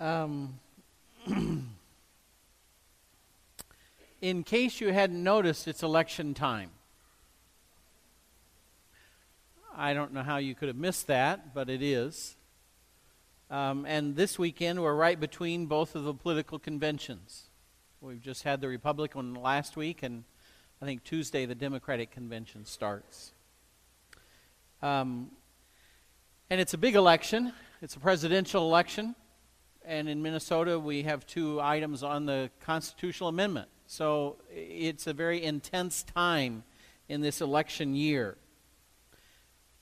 Um, in case you hadn't noticed, it's election time. I don't know how you could have missed that, but it is. Um, and this weekend, we're right between both of the political conventions. We've just had the Republican last week, and I think Tuesday the Democratic convention starts. Um, and it's a big election, it's a presidential election and in Minnesota we have two items on the constitutional amendment. So it's a very intense time in this election year.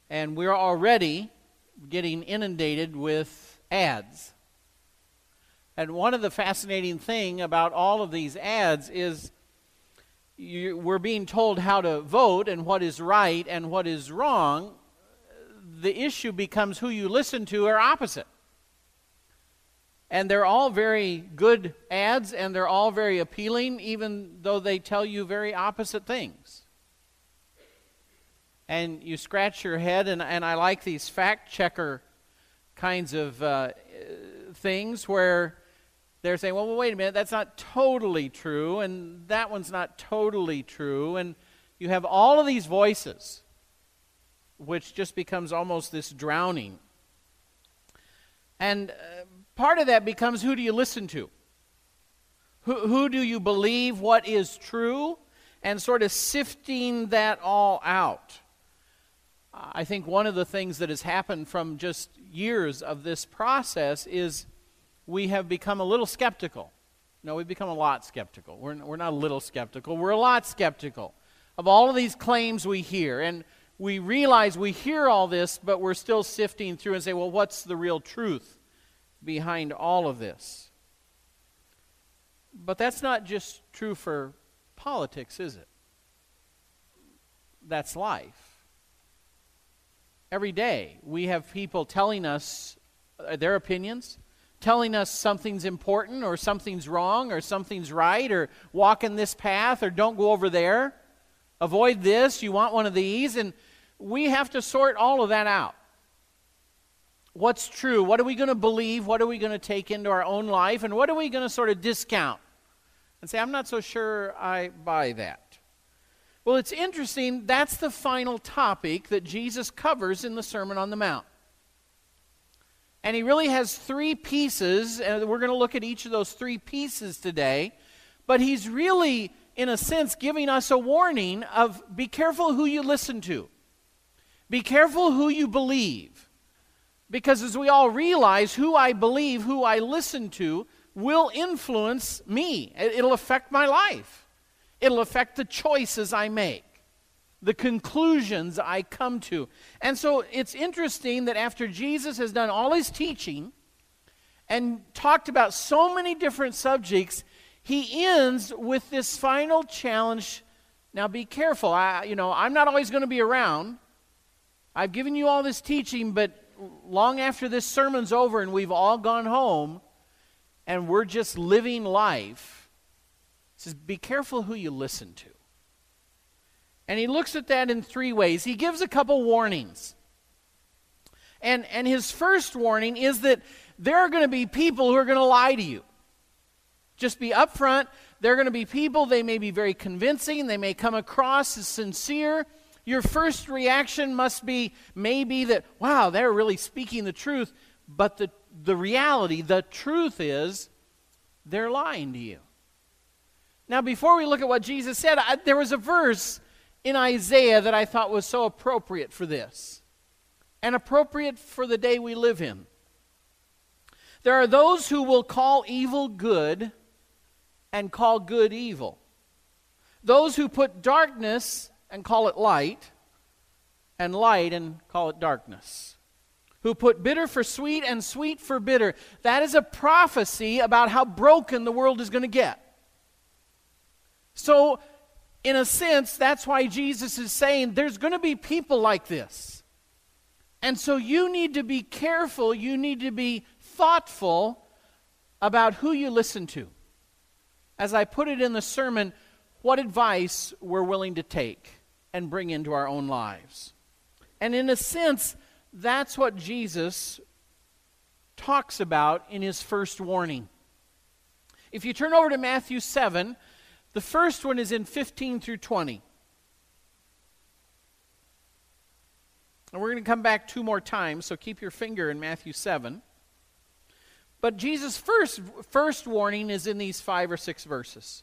And we're already getting inundated with ads. And one of the fascinating thing about all of these ads is you, we're being told how to vote and what is right and what is wrong. The issue becomes who you listen to or opposite. And they're all very good ads and they're all very appealing, even though they tell you very opposite things. And you scratch your head, and, and I like these fact checker kinds of uh, things where they're saying, well, well, wait a minute, that's not totally true, and that one's not totally true. And you have all of these voices, which just becomes almost this drowning. And uh, part of that becomes who do you listen to? Who, who do you believe what is true? And sort of sifting that all out. I think one of the things that has happened from just years of this process is we have become a little skeptical. No, we've become a lot skeptical. We're, we're not a little skeptical, we're a lot skeptical of all of these claims we hear. And we realize we hear all this, but we're still sifting through and say, well, what's the real truth? Behind all of this. But that's not just true for politics, is it? That's life. Every day we have people telling us uh, their opinions, telling us something's important or something's wrong or something's right or walk in this path or don't go over there. Avoid this, you want one of these. And we have to sort all of that out what's true? What are we going to believe? What are we going to take into our own life? And what are we going to sort of discount and say, I'm not so sure I buy that? Well, it's interesting. That's the final topic that Jesus covers in the Sermon on the Mount. And he really has three pieces, and we're going to look at each of those three pieces today. But he's really, in a sense, giving us a warning of be careful who you listen to, be careful who you believe. Because as we all realize, who I believe, who I listen to, will influence me. It'll affect my life. It'll affect the choices I make, the conclusions I come to. And so it's interesting that after Jesus has done all his teaching and talked about so many different subjects, he ends with this final challenge. Now be careful. I, you know, I'm not always going to be around. I've given you all this teaching, but long after this sermon's over and we've all gone home and we're just living life, he says, Be careful who you listen to. And he looks at that in three ways. He gives a couple warnings. And, and his first warning is that there are going to be people who are going to lie to you. Just be upfront. There are going to be people, they may be very convincing, they may come across as sincere, your first reaction must be maybe that, wow, they're really speaking the truth. But the, the reality, the truth is, they're lying to you. Now, before we look at what Jesus said, I, there was a verse in Isaiah that I thought was so appropriate for this and appropriate for the day we live in. There are those who will call evil good and call good evil. Those who put darkness and call it light, and light and call it darkness. Who put bitter for sweet and sweet for bitter. That is a prophecy about how broken the world is going to get. So, in a sense, that's why Jesus is saying there's going to be people like this. And so you need to be careful, you need to be thoughtful about who you listen to. As I put it in the sermon, what advice we're willing to take and bring into our own lives. And in a sense, that's what Jesus talks about in his first warning. If you turn over to Matthew 7, the first one is in 15 through 20. And we're going to come back two more times, so keep your finger in Matthew 7. But Jesus' first, first warning is in these five or six verses.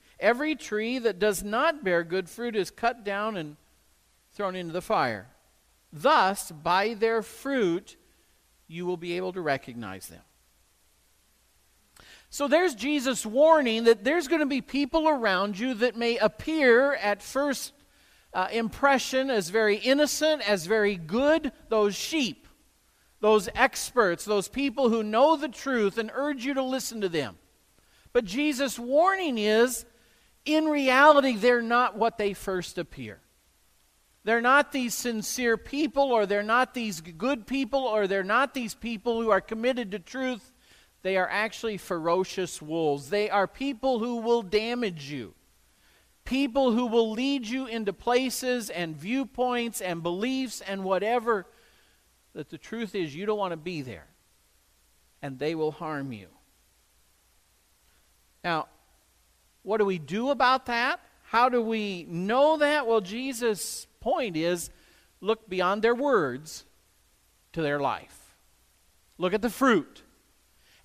Every tree that does not bear good fruit is cut down and thrown into the fire. Thus, by their fruit, you will be able to recognize them. So there's Jesus' warning that there's going to be people around you that may appear at first uh, impression as very innocent, as very good, those sheep, those experts, those people who know the truth and urge you to listen to them. But Jesus' warning is in reality, they're not what they first appear. They're not these sincere people, or they're not these good people, or they're not these people who are committed to truth. They are actually ferocious wolves. They are people who will damage you people who will lead you into places and viewpoints and beliefs and whatever that the truth is you don't want to be there. And they will harm you. Now, what do we do about that? How do we know that? Well, Jesus' point is look beyond their words to their life. Look at the fruit.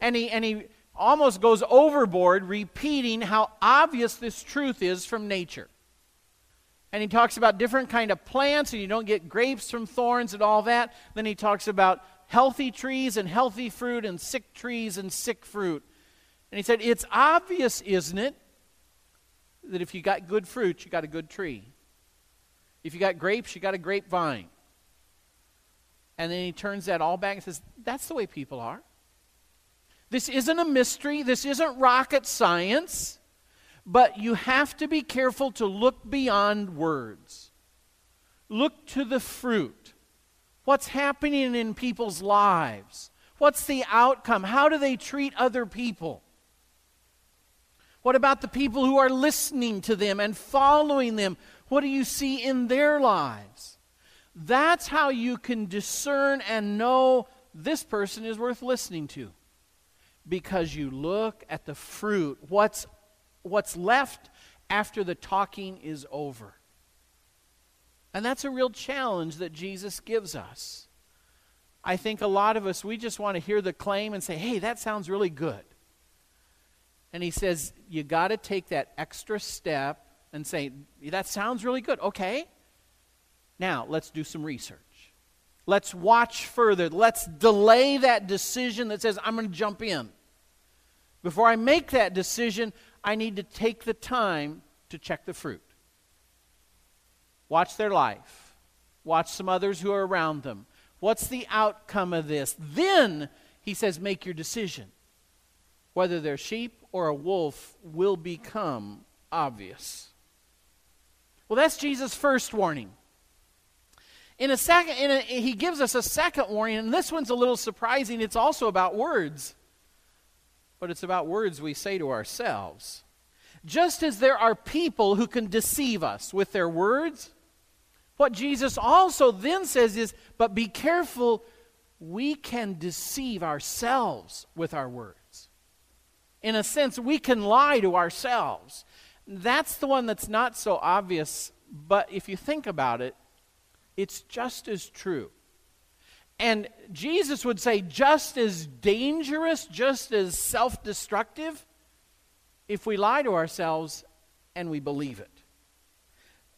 And he, and he almost goes overboard repeating how obvious this truth is from nature. And he talks about different kind of plants and you don't get grapes from thorns and all that. Then he talks about healthy trees and healthy fruit and sick trees and sick fruit. And he said, It's obvious, isn't it, that if you got good fruit, you got a good tree. If you got grapes, you got a grapevine. And then he turns that all back and says, That's the way people are. This isn't a mystery, this isn't rocket science, but you have to be careful to look beyond words. Look to the fruit. What's happening in people's lives? What's the outcome? How do they treat other people? What about the people who are listening to them and following them? What do you see in their lives? That's how you can discern and know this person is worth listening to because you look at the fruit, what's, what's left after the talking is over. And that's a real challenge that Jesus gives us. I think a lot of us, we just want to hear the claim and say, hey, that sounds really good. And he says, you got to take that extra step and say, that sounds really good. Okay. Now, let's do some research. Let's watch further. Let's delay that decision that says, I'm going to jump in. Before I make that decision, I need to take the time to check the fruit. Watch their life. Watch some others who are around them. What's the outcome of this? Then, he says, make your decision. Whether they're sheep or a wolf will become obvious. Well, that's Jesus' first warning. In a second, in a, he gives us a second warning, and this one's a little surprising. It's also about words but it's about words we say to ourselves. Just as there are people who can deceive us with their words, what Jesus also then says is, but be careful, we can deceive ourselves with our words. In a sense, we can lie to ourselves. That's the one that's not so obvious, but if you think about it, it's just as true. And Jesus would say, just as dangerous, just as self destructive, if we lie to ourselves and we believe it.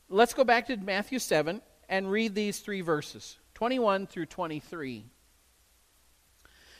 Let's go back to Matthew 7 and read these three verses 21 through 23.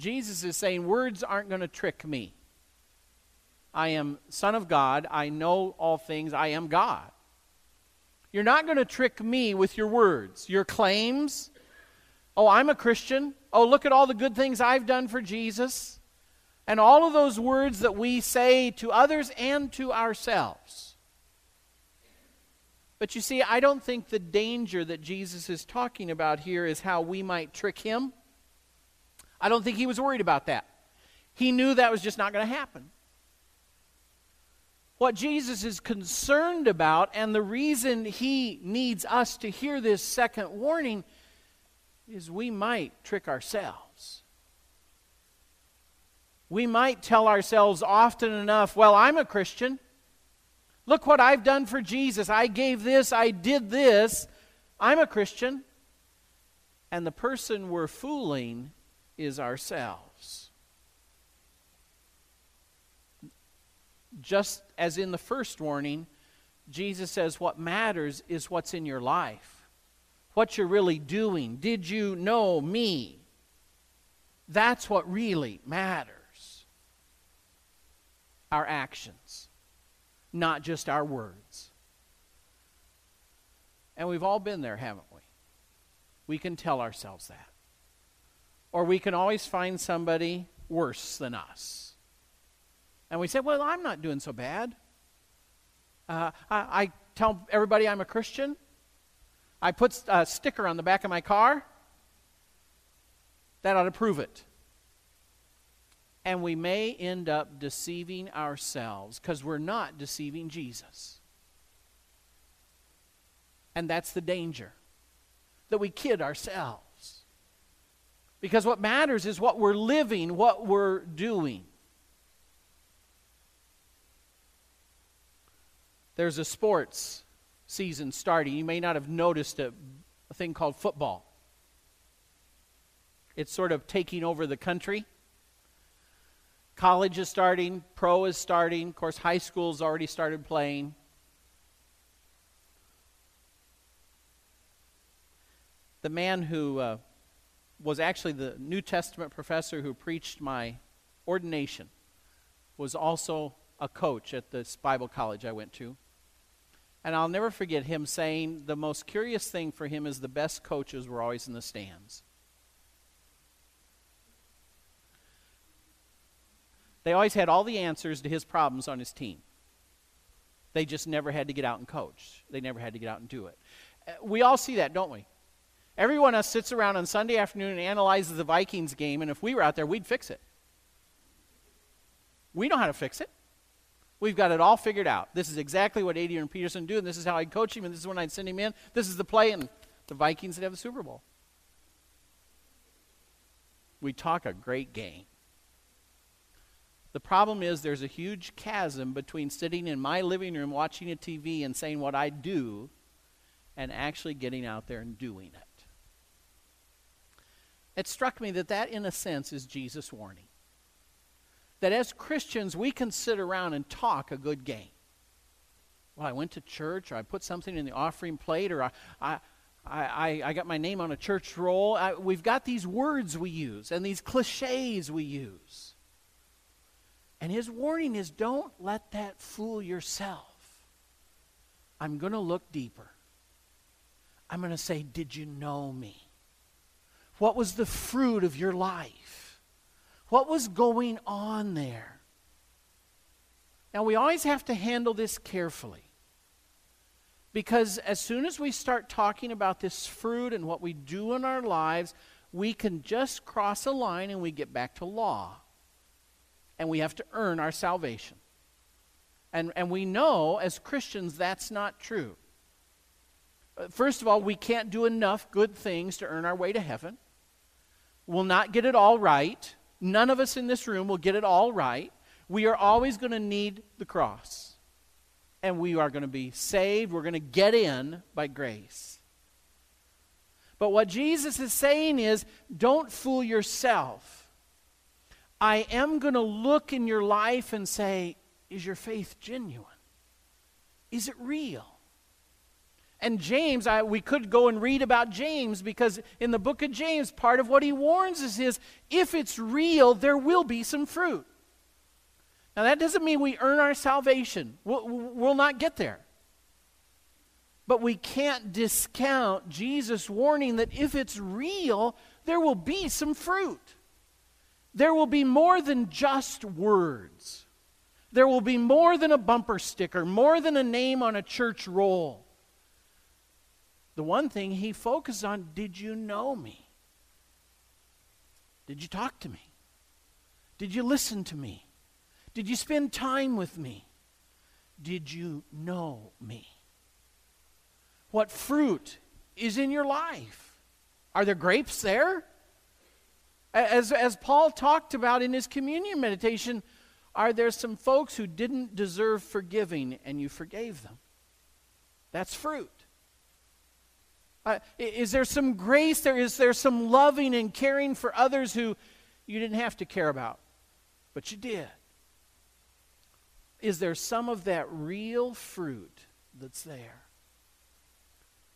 Jesus is saying, Words aren't going to trick me. I am Son of God. I know all things. I am God. You're not going to trick me with your words, your claims. Oh, I'm a Christian. Oh, look at all the good things I've done for Jesus. And all of those words that we say to others and to ourselves. But you see, I don't think the danger that Jesus is talking about here is how we might trick him. I don't think he was worried about that. He knew that was just not going to happen. What Jesus is concerned about, and the reason he needs us to hear this second warning, is we might trick ourselves. We might tell ourselves often enough, well, I'm a Christian. Look what I've done for Jesus. I gave this, I did this. I'm a Christian. And the person we're fooling is ourselves. just as in the first warning, Jesus says what matters is what's in your life, what you're really doing. Did you know me? That's what really matters. Our actions, not just our words. And we've all been there, haven't we? We can tell ourselves that. Or we can always find somebody worse than us and we say, well, I'm not doing so bad. Uh, I, I tell everybody I'm a Christian. I put a sticker on the back of my car. That ought to prove it. And we may end up deceiving ourselves because we're not deceiving Jesus. And that's the danger that we kid ourselves. Because what matters is what we're living, what we're doing. There's a sports season starting. You may not have noticed a, a thing called football. It's sort of taking over the country. College is starting, pro is starting. Of course, high school's already started playing. The man who uh, was actually the New Testament professor who preached my ordination was also a coach at this Bible college I went to. And I'll never forget him saying the most curious thing for him is the best coaches were always in the stands. They always had all the answers to his problems on his team. They just never had to get out and coach. They never had to get out and do it. Uh, we all see that, don't we? Everyone else sits around on Sunday afternoon and analyzes the Vikings game, and if we were out there, we'd fix it. We know how to fix it. We've got it all figured out. This is exactly what Adrian Peterson do, and this is how I'd coach him, and this is when I'd send him in. This is the play, and the Vikings would have the Super Bowl. We talk a great game. The problem is there's a huge chasm between sitting in my living room watching a TV and saying what I do and actually getting out there and doing it. It struck me that that, in a sense, is Jesus' warning that as Christians, we can sit around and talk a good game. Well, I went to church, or I put something in the offering plate, or I, I, I, I got my name on a church roll. I, we've got these words we use and these cliches we use. And his warning is don't let that fool yourself. I'm going to look deeper. I'm going to say, Did you know me? What was the fruit of your life? What was going on there? Now, we always have to handle this carefully. Because as soon as we start talking about this fruit and what we do in our lives, we can just cross a line and we get back to law. And we have to earn our salvation. And, and we know as Christians that's not true. Uh, first of all, we can't do enough good things to earn our way to heaven. We'll not get it all right. None of us in this room will get it all right. We are always going to need the cross. and we are going to be saved. We're going to get in by grace. But what Jesus is saying is don't fool yourself. I am going to look in your life and say, is your faith genuine? Is it real? And James, I, we could go and read about James because in the book of James, part of what he warns us is if it's real, there will be some fruit. Now, that doesn't mean we earn our salvation, we'll, we'll not get there. But we can't discount Jesus' warning that if it's real, there will be some fruit. There will be more than just words. There will be more than a bumper sticker, more than a name on a church roll. The one thing he focused on did you know me? Did you talk to me? Did you listen to me? Did you spend time with me? Did you know me? What fruit is in your life? Are there grapes there? As, as Paul talked about in his communion meditation, are there some folks who didn't deserve forgiving and you forgave them? That's fruit. Uh, is there some grace there? Is there some loving and caring for others who you didn't have to care about, but you did? Is there some of that real fruit that's there?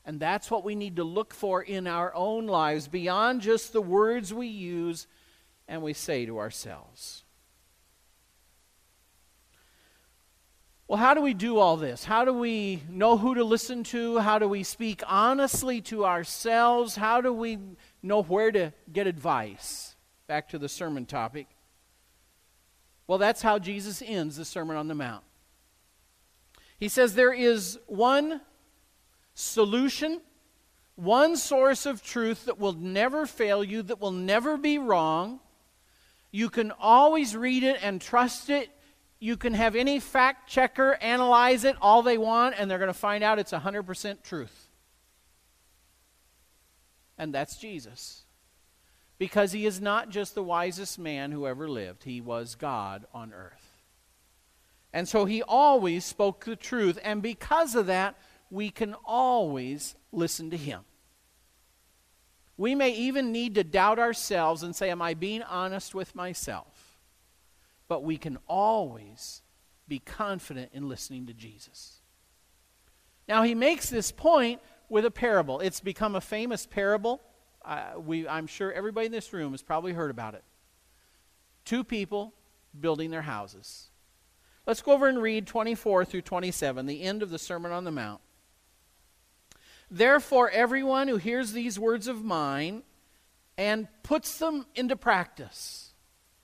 And that's what we need to look for in our own lives, beyond just the words we use and we say to ourselves. Well, how do we do all this? How do we know who to listen to? How do we speak honestly to ourselves? How do we know where to get advice? Back to the sermon topic. Well, that's how Jesus ends the Sermon on the Mount. He says there is one solution, one source of truth that will never fail you, that will never be wrong. You can always read it and trust it. You can have any fact checker analyze it all they want, and they're going to find out it's 100% truth. And that's Jesus. Because he is not just the wisest man who ever lived, he was God on earth. And so he always spoke the truth. And because of that, we can always listen to Him. We may even need to doubt ourselves and say, Am I being honest with myself? But we can always be confident in listening to Jesus. Now, he makes this point with a parable. It's become a famous parable. Uh, we, I'm sure everybody in this room has probably heard about it. Two people building their houses. Let's go over and read 24 through 27, the end of the Sermon on the Mount. Therefore, everyone who hears these words of mine and puts them into practice,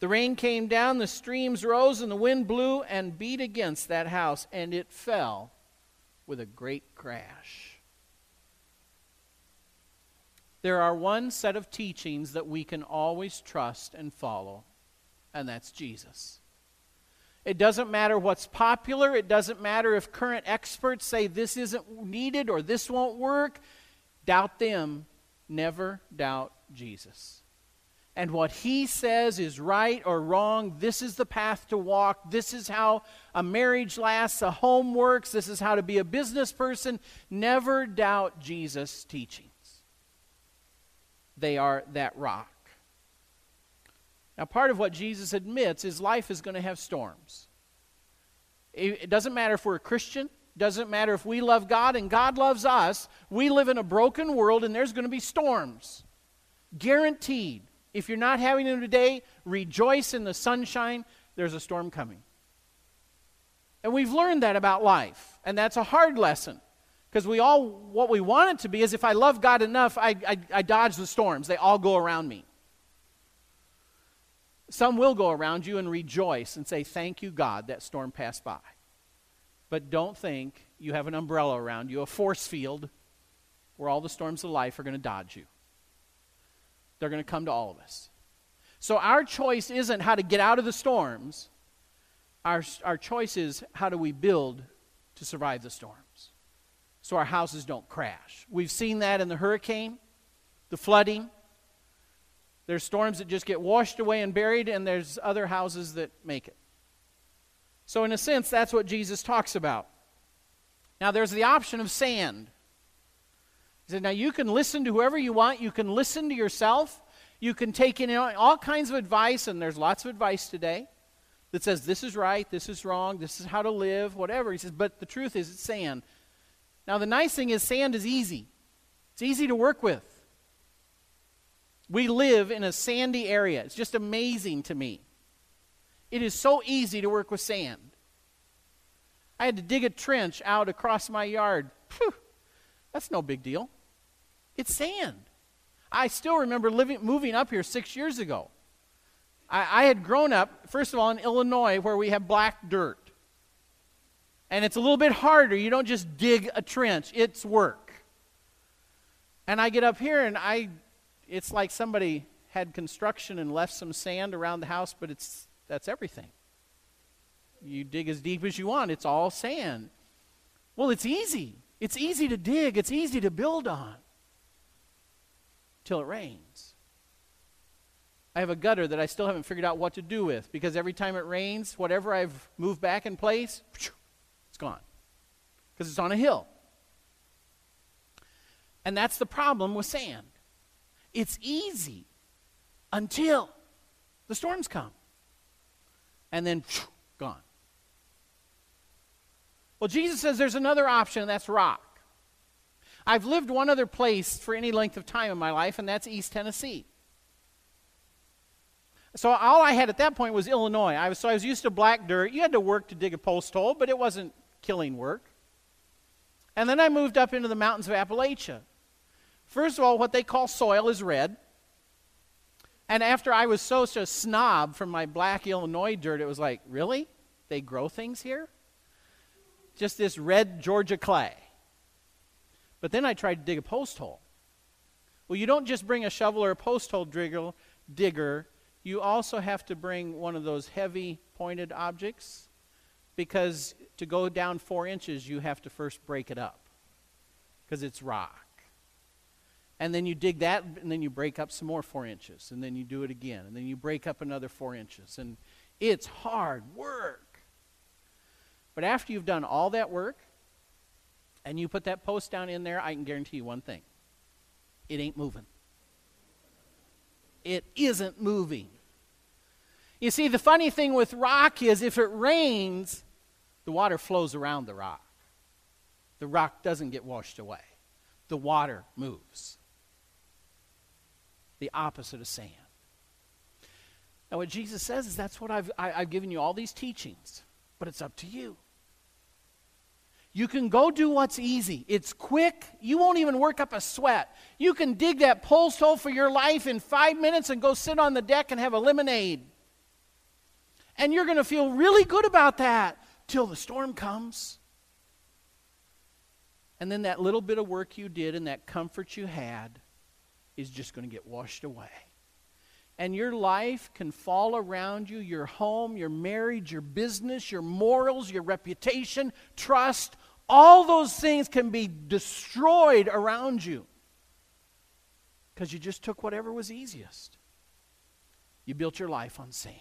The rain came down, the streams rose, and the wind blew and beat against that house, and it fell with a great crash. There are one set of teachings that we can always trust and follow, and that's Jesus. It doesn't matter what's popular. It doesn't matter if current experts say this isn't needed or this won't work. Doubt them Never doubt Jesus. And what he says is right or wrong. This is the path to walk. This is how a marriage lasts, a home works. This is how to be a business person. Never doubt Jesus' teachings. They are that rock. Now, part of what Jesus admits is life is going to have storms. It doesn't matter if we're a Christian, doesn't matter if we love God and God loves us, we live in a broken world and there's going to be storms. Guaranteed. If you're not having them today, rejoice in the sunshine. There's a storm coming. And we've learned that about life. And that's a hard lesson. Because we all, what we want it to be is if I love God enough, I, I, I dodge the storms. They all go around me. Some will go around you and rejoice and say, Thank you, God, that storm passed by. But don't think you have an umbrella around you, a force field, where all the storms of life are going to dodge you. They're going to come to all of us. So our choice isn't how to get out of the storms. Our, our choice is how do we build to survive the storms so our houses don't crash. We've seen that in the hurricane, the flooding. There's storms that just get washed away and buried, and there's other houses that make it. So, in a sense, that's what Jesus talks about. Now, there's the option of sand. He said, Now, you can listen to whoever you want, you can listen to yourself, you can take in all kinds of advice, and there's lots of advice today that says this is right, this is wrong, this is how to live, whatever. He says, but the truth is it's sand. Now, the nice thing is, sand is easy, it's easy to work with. We live in a sandy area. It's just amazing to me. It is so easy to work with sand. I had to dig a trench out across my yard. Phew, that's no big deal. It's sand. I still remember living, moving up here six years ago. I, I had grown up, first of all, in Illinois where we have black dirt. And it's a little bit harder. You don't just dig a trench, it's work. And I get up here and I, it's like somebody had construction and left some sand around the house, but it's, that's everything. You dig as deep as you want, it's all sand. Well, it's easy. It's easy to dig, it's easy to build on till it rains. I have a gutter that I still haven't figured out what to do with because every time it rains, whatever I've moved back in place, it's gone because it's on a hill. And that's the problem with sand. It's easy until the storms come. And then gone. Well, Jesus says there's another option, and that's rock. I've lived one other place for any length of time in my life, and that's East Tennessee. So all I had at that point was Illinois. I was, so I was used to black dirt. You had to work to dig a post hole, but it wasn't killing work. And then I moved up into the mountains of Appalachia. First of all, what they call soil is red. And after I was so, a snob from my black Illinois dirt, it was like, really? They grow things here? Just this red Georgia clay. But then I tried to dig a post hole. Well, you don't just bring a shovel or a post hole digger, you also have to bring one of those heavy pointed objects because to go down four inches, you have to first break it up because it's rock. And then you dig that, and then you break up some more four inches, and then you do it again, and then you break up another four inches. And it's hard work. But after you've done all that work, and you put that post down in there, I can guarantee you one thing it ain't moving. It isn't moving. You see, the funny thing with rock is if it rains, the water flows around the rock. The rock doesn't get washed away, the water moves. The opposite of sand. Now, what Jesus says is that's what I've, I, have i have given you all these teachings, but it's up to you. You can go do what's easy. It's quick. You won't even work up a sweat. You can dig that post hole for your life in five minutes and go sit on the deck and have a lemonade. And you're going to feel really good about that till the storm comes. And then that little bit of work you did and that comfort you had is just going to get washed away. And your life can fall around you your home, your marriage, your business, your morals, your reputation, trust. All those things can be destroyed around you because you just took whatever was easiest. You built your life on sand.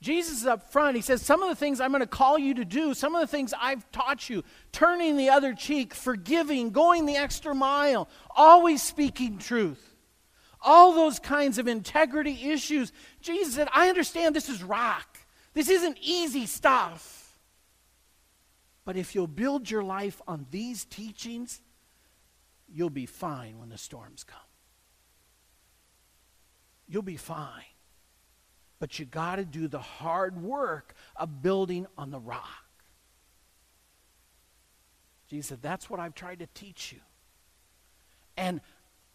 Jesus is up front. He says, Some of the things I'm going to call you to do, some of the things I've taught you, turning the other cheek, forgiving, going the extra mile, always speaking truth, all those kinds of integrity issues. Jesus said, I understand this is rock. This isn't easy stuff. But if you'll build your life on these teachings, you'll be fine when the storms come. You'll be fine. But you got to do the hard work of building on the rock. Jesus said, That's what I've tried to teach you. And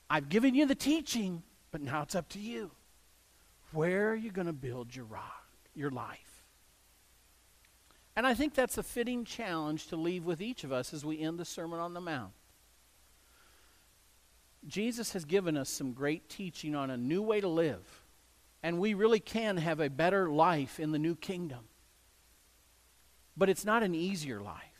I've given you the teaching, but now it's up to you. Where are you going to build your rock, your life? And I think that's a fitting challenge to leave with each of us as we end the Sermon on the Mount. Jesus has given us some great teaching on a new way to live, and we really can have a better life in the new kingdom. But it's not an easier life.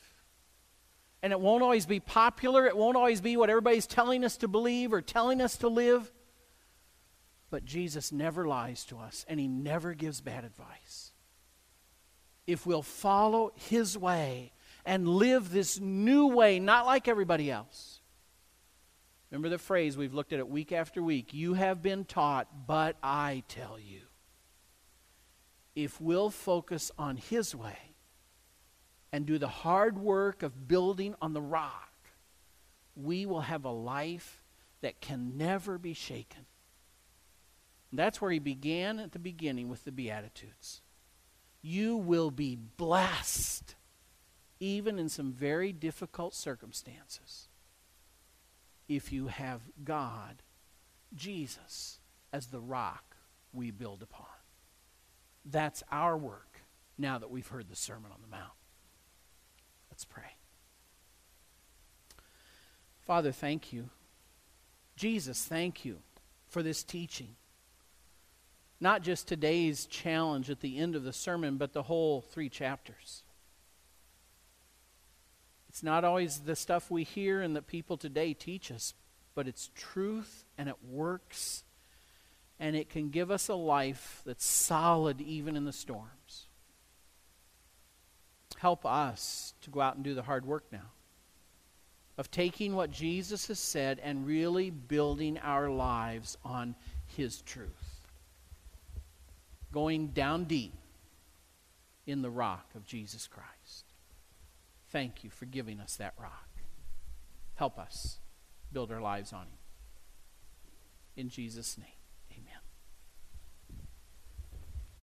And it won't always be popular, it won't always be what everybody's telling us to believe or telling us to live. But Jesus never lies to us, and He never gives bad advice if we'll follow His way and live this new way, not like everybody else. Remember the phrase we've looked at it week after week you have been taught, but I tell you. If we'll focus on His way and do the hard work of building on the rock, we will have a life that can never be shaken. And that's where He began at the beginning with the Beatitudes you will be blessed, even in some very difficult circumstances, if you have God, Jesus, as the rock we build upon. That's our work now that we've heard the Sermon on the Mount. Let's pray. Father, thank you. Jesus, thank you for this teaching not just today's challenge at the end of the sermon, but the whole three chapters. It's not always the stuff we hear and that people today teach us, but it's truth and it works and it can give us a life that's solid even in the storms. Help us to go out and do the hard work now of taking what Jesus has said and really building our lives on His truth going down deep in the rock of Jesus Christ. Thank you for giving us that rock. Help us build our lives on Him. In Jesus' name.